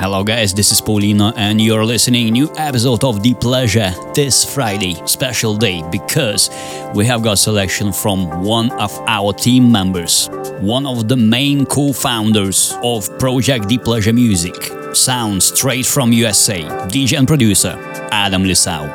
Hello guys, this is Paulino and you're listening to a new episode of Deep Pleasure this Friday, special day because we have got selection from one of our team members, one of the main co-founders of Project Deep Pleasure Music, sound straight from USA, DJ and producer Adam Lisau.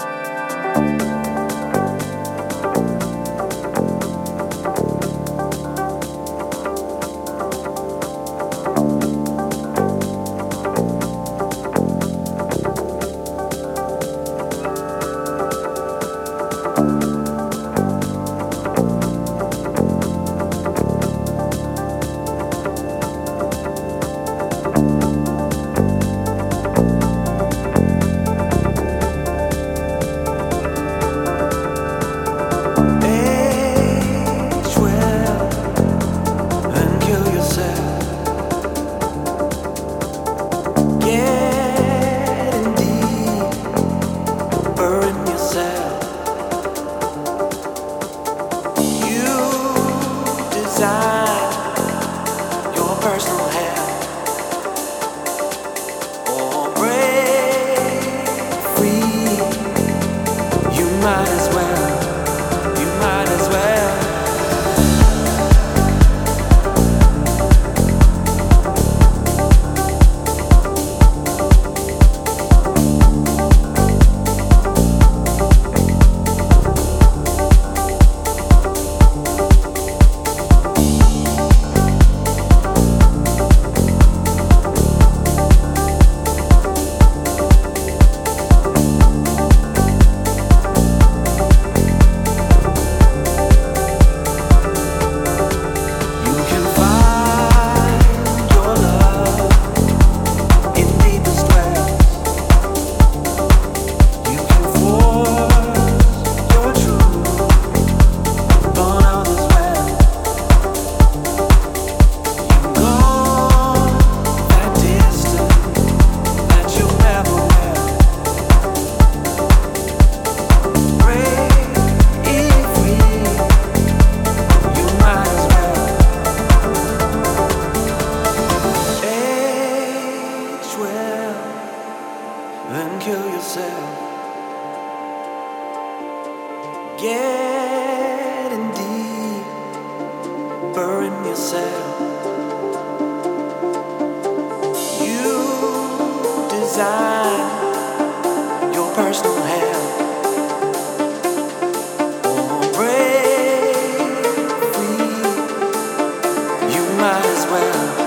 might as well.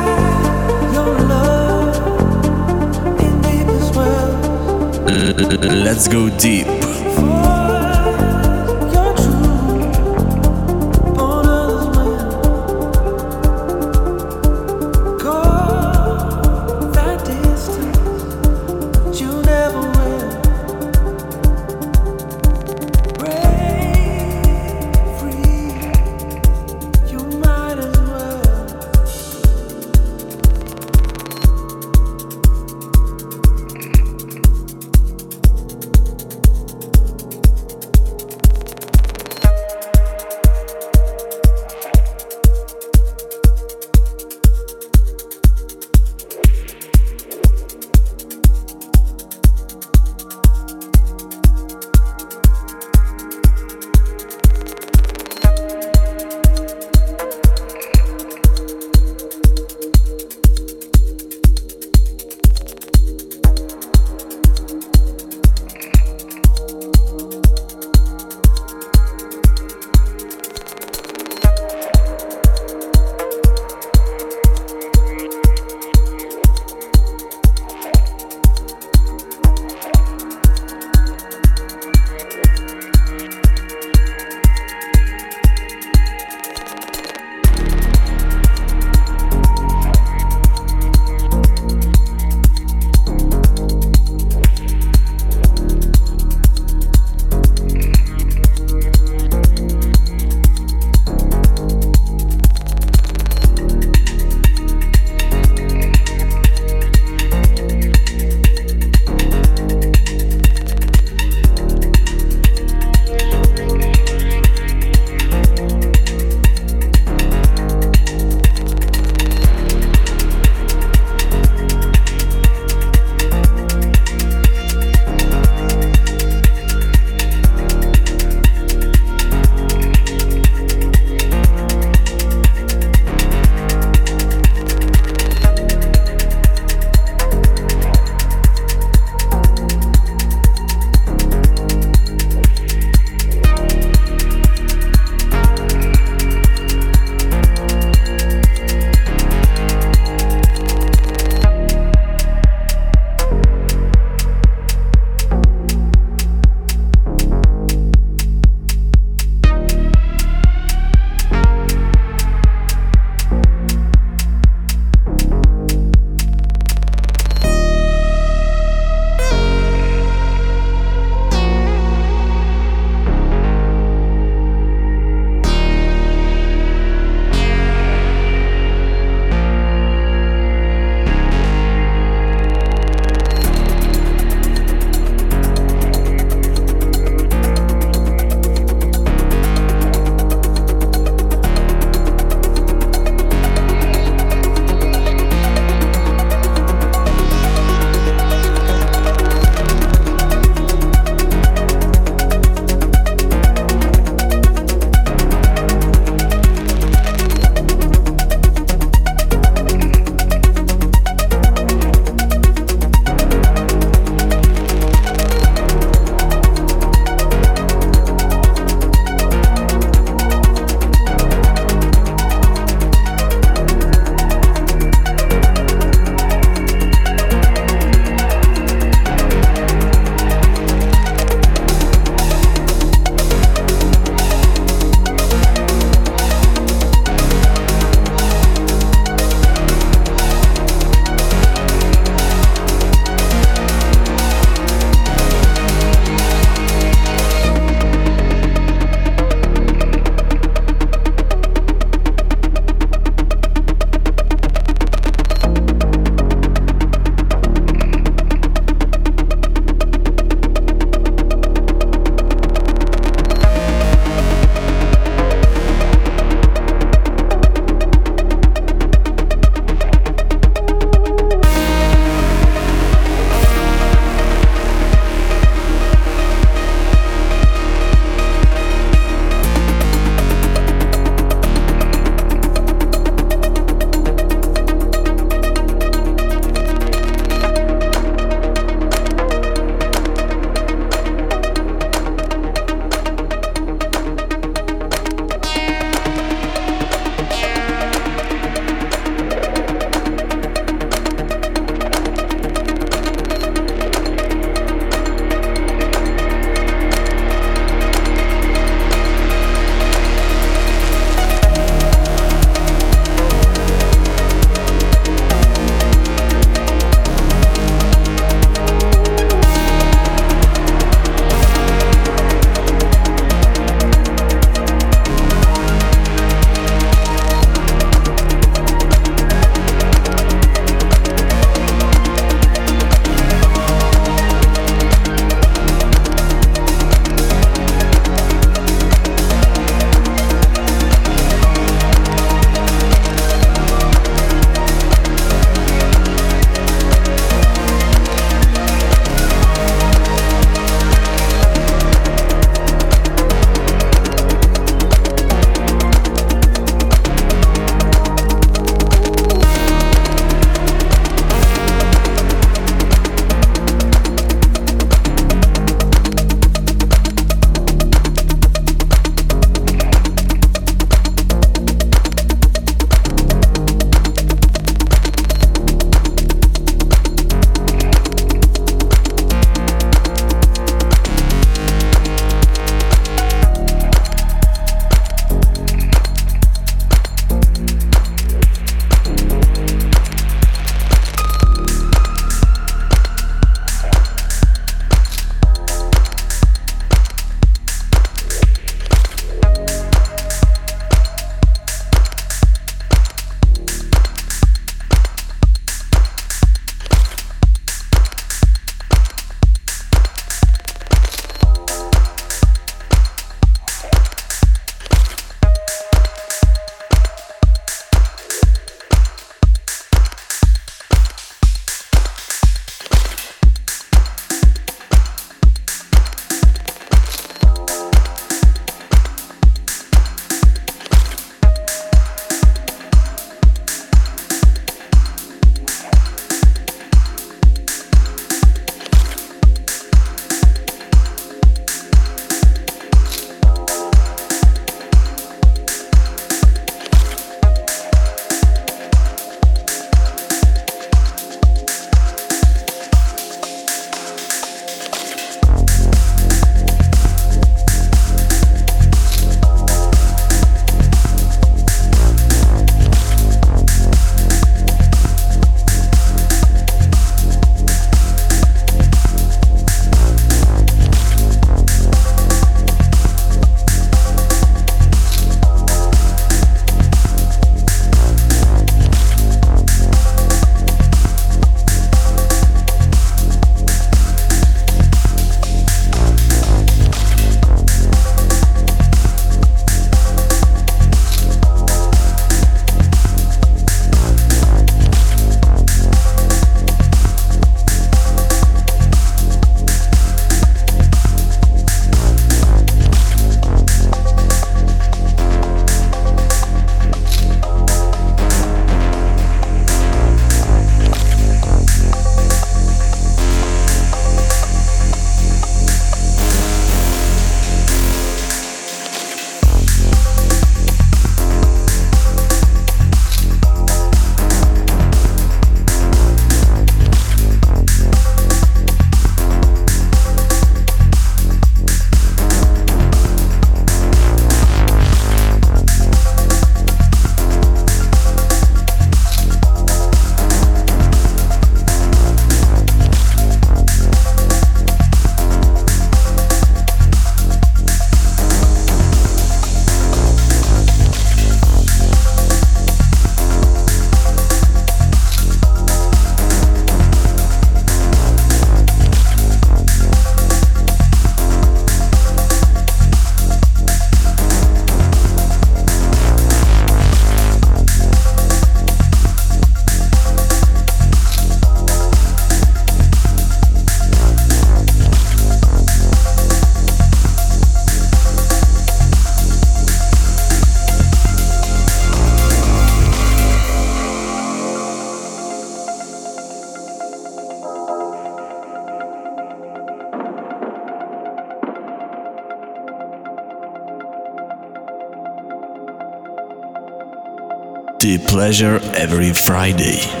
Pleasure every Friday.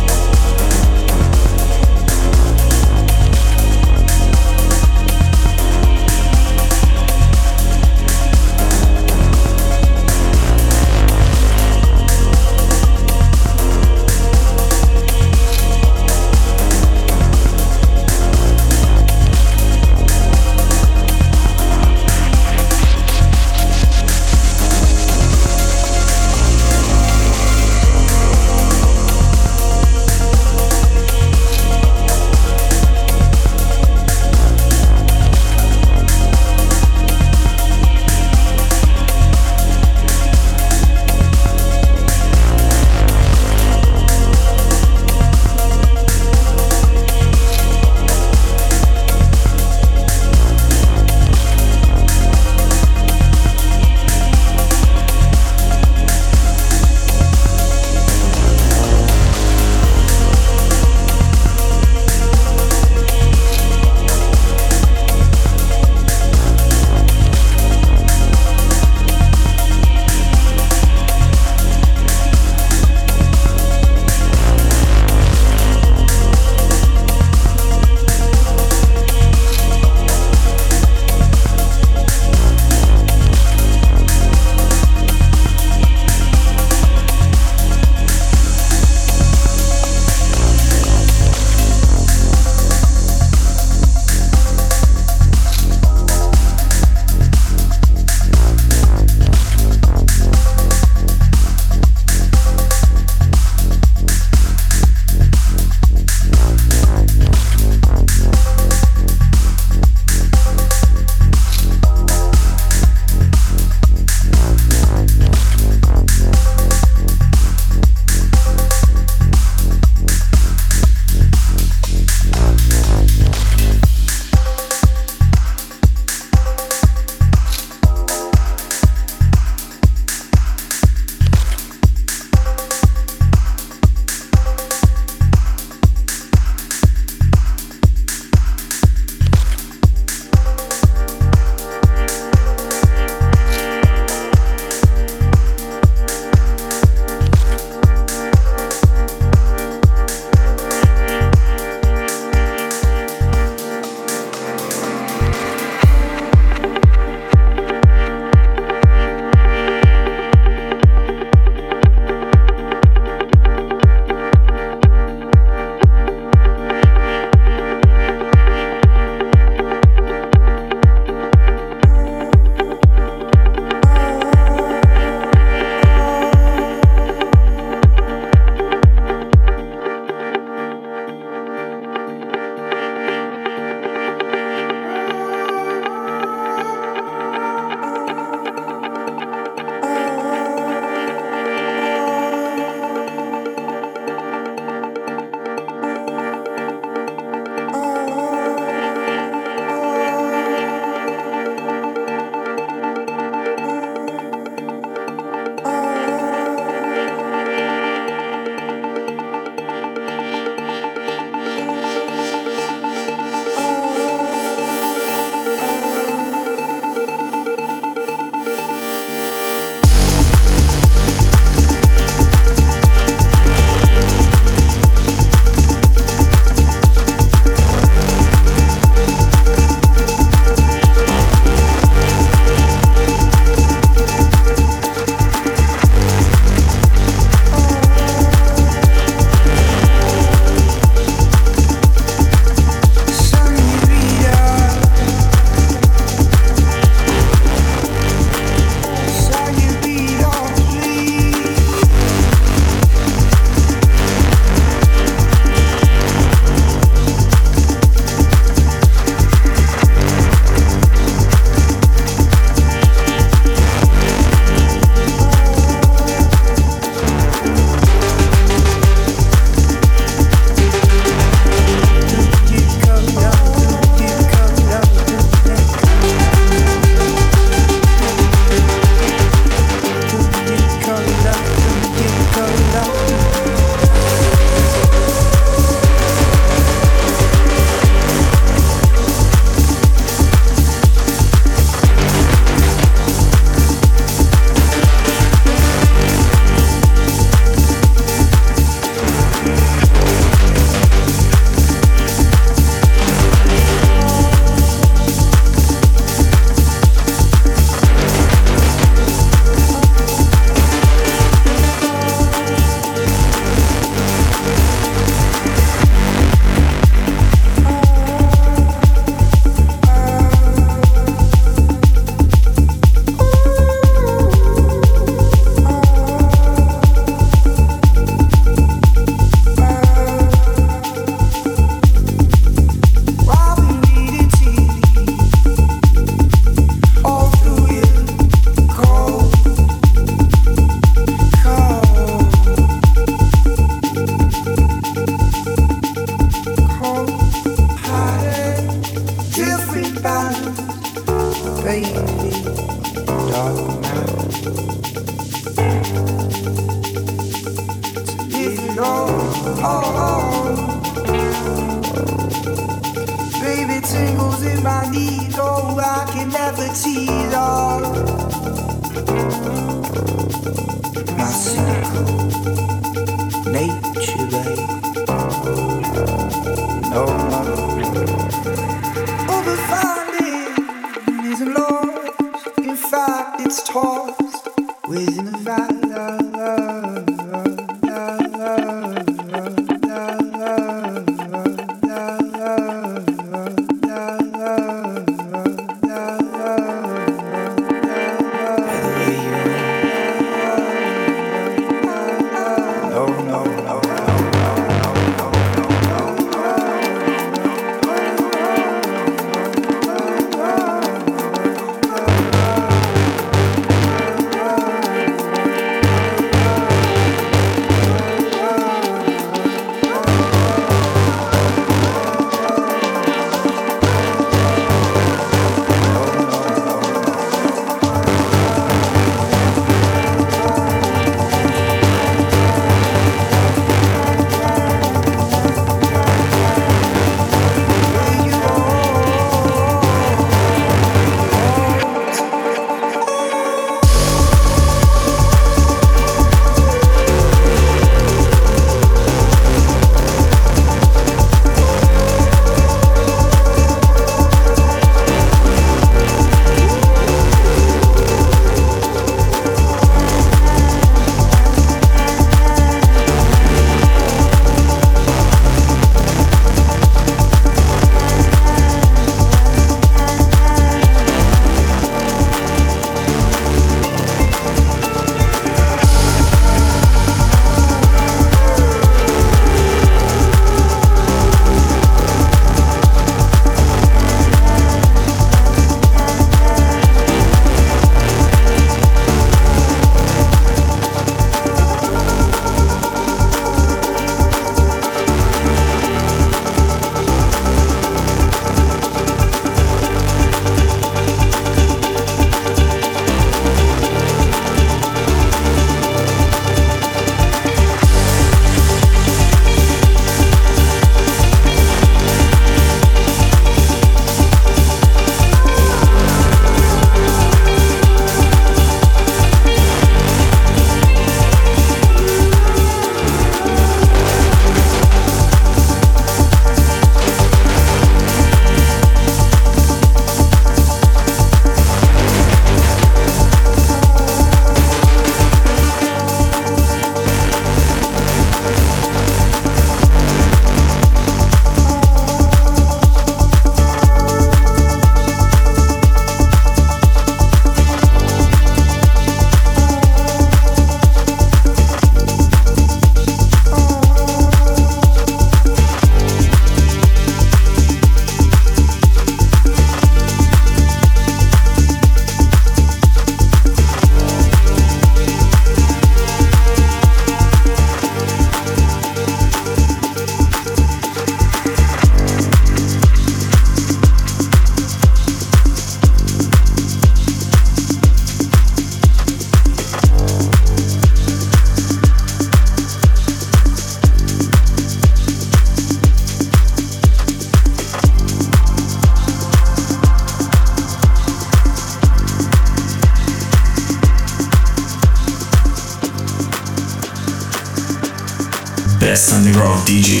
DJ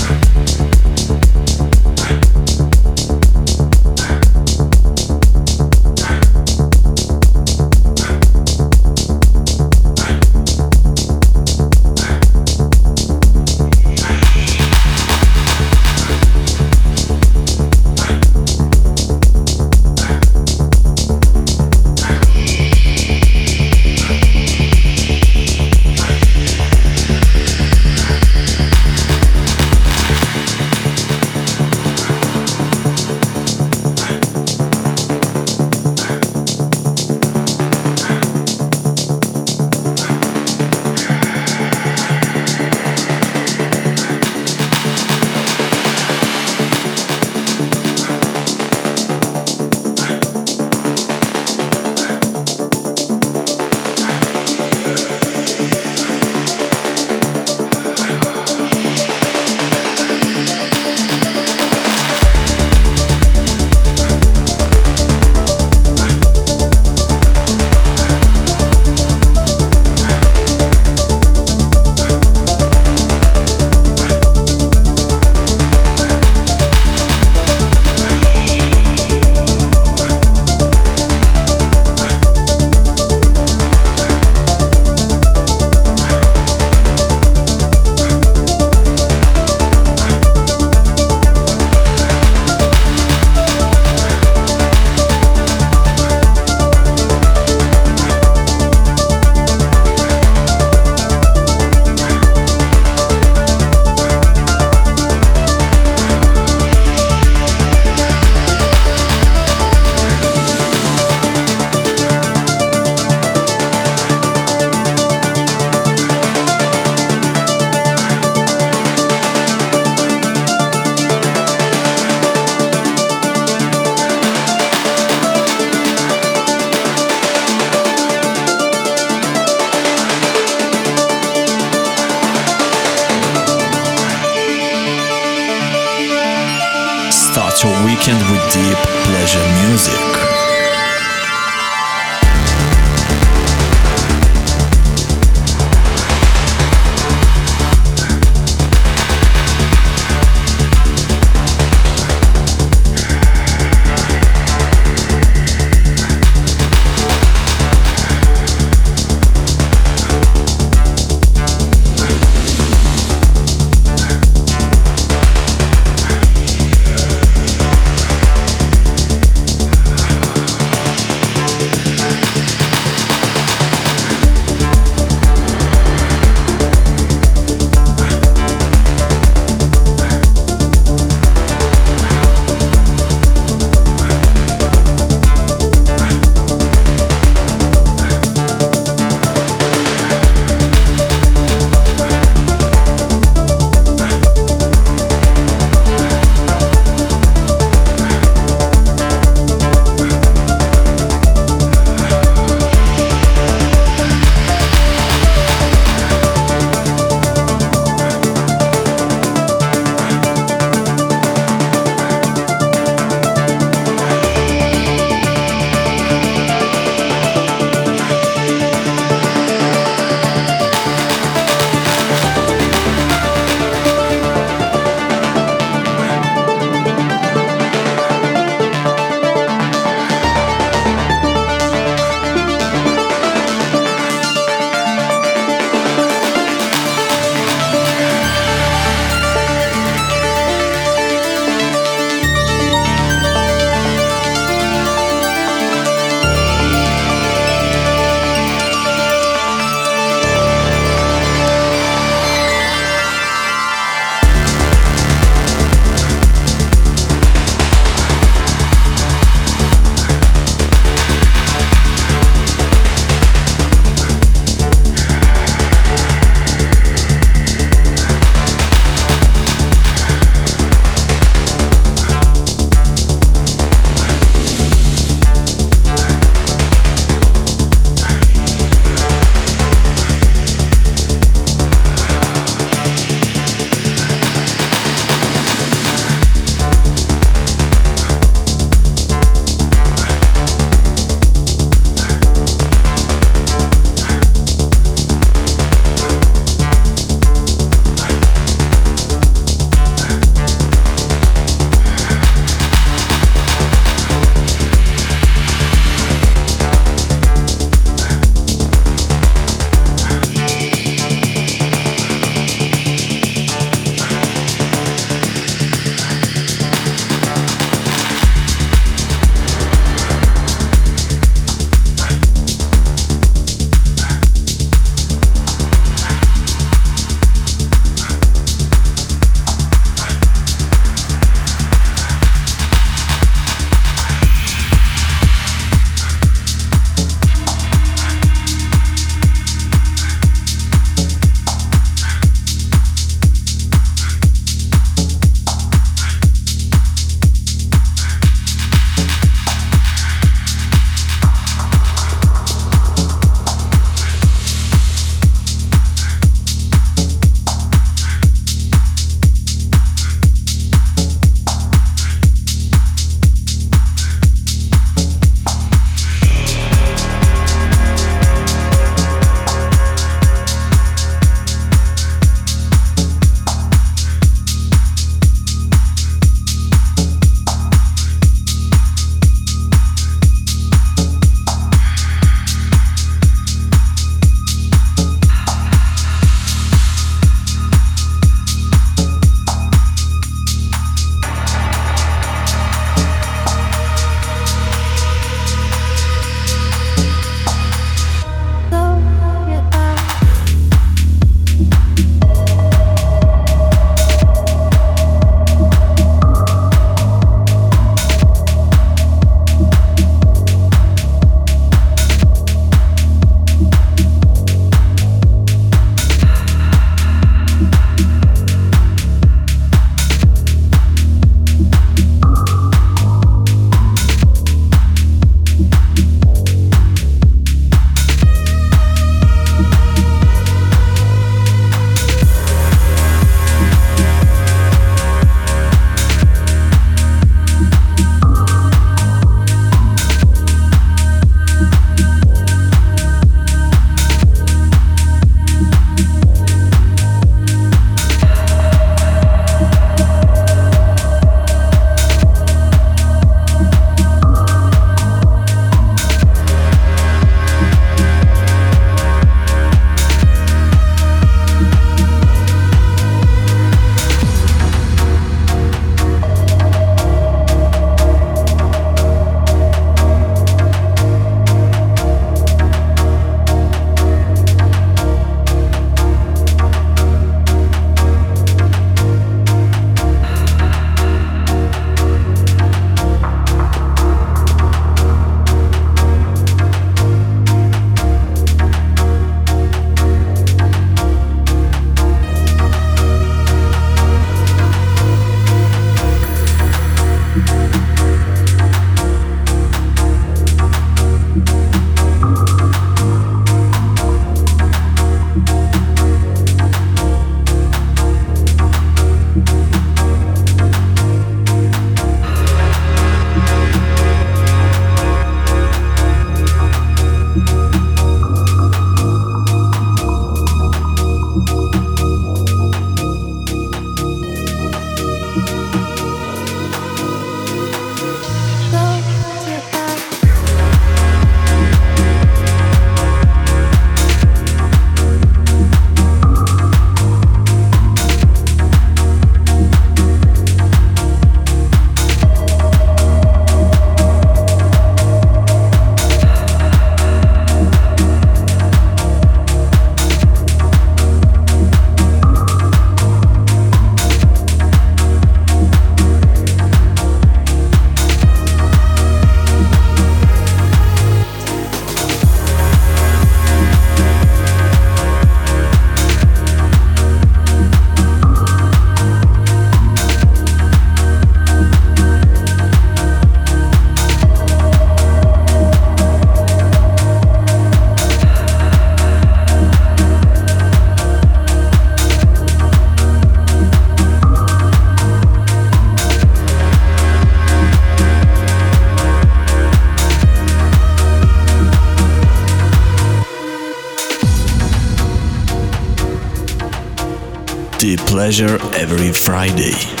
Pleasure every Friday.